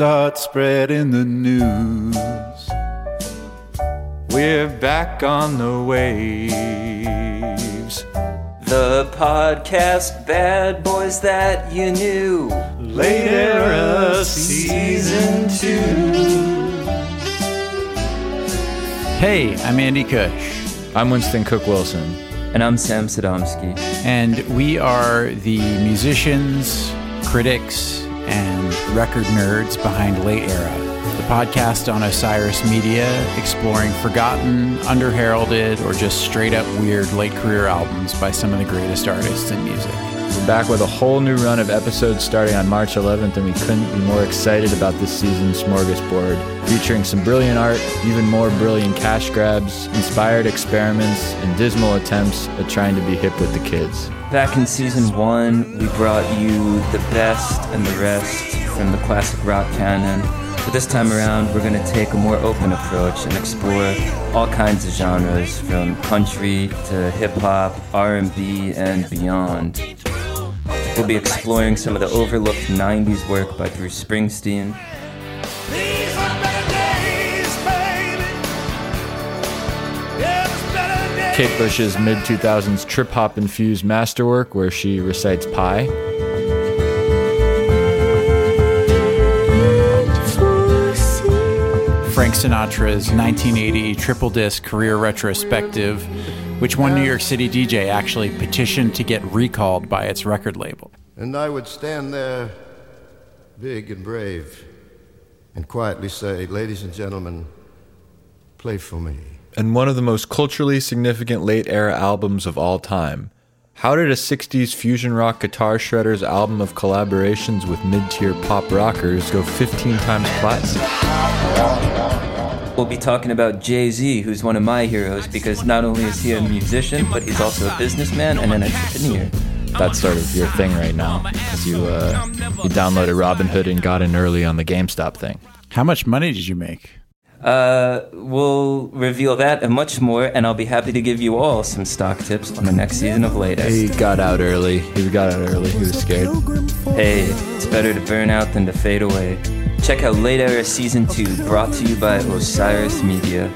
start spreading the news. We're back on the waves. The podcast Bad Boys That You Knew. Later, Era Season 2. Hey, I'm Andy Cush, I'm Winston Cook Wilson. And I'm Sam Sadomsky. and we are the musicians, critics, and record nerds behind Late Era, the podcast on Osiris Media exploring forgotten, underheralded, or just straight up weird late career albums by some of the greatest artists in music. We're back with a whole new run of episodes starting on March 11th, and we couldn't be more excited about this season's smorgasbord, featuring some brilliant art, even more brilliant cash grabs, inspired experiments, and dismal attempts at trying to be hip with the kids. Back in season one, we brought you the best and the rest from the classic rock canon. But this time around, we're going to take a more open approach and explore all kinds of genres, from country to hip hop, R&B, and beyond. We'll be exploring some of the overlooked 90s work by Bruce Springsteen, These are better days, baby. Yeah, it's better days. Kate Bush's mid 2000s trip hop infused masterwork, where she recites Pi. Frank Sinatra's 1980 triple disc career retrospective, which one New York City DJ actually petitioned to get recalled by its record label. And I would stand there, big and brave, and quietly say, Ladies and gentlemen, play for me. and one of the most culturally significant late era albums of all time. How did a 60s fusion rock guitar shredders album of collaborations with mid tier pop rockers go 15 times platinum? We'll be talking about Jay Z, who's one of my heroes because not only is he a musician, but he's also a businessman and an entrepreneur. That's sort of your thing right now, because you, uh, you downloaded Robinhood and got in early on the GameStop thing. How much money did you make? Uh, we'll reveal that and much more, and I'll be happy to give you all some stock tips on the next season of Latest. He got out early. He got out early. He was scared. Hey, it's better to burn out than to fade away. Check out Late Era Season 2, brought to you by Osiris Media.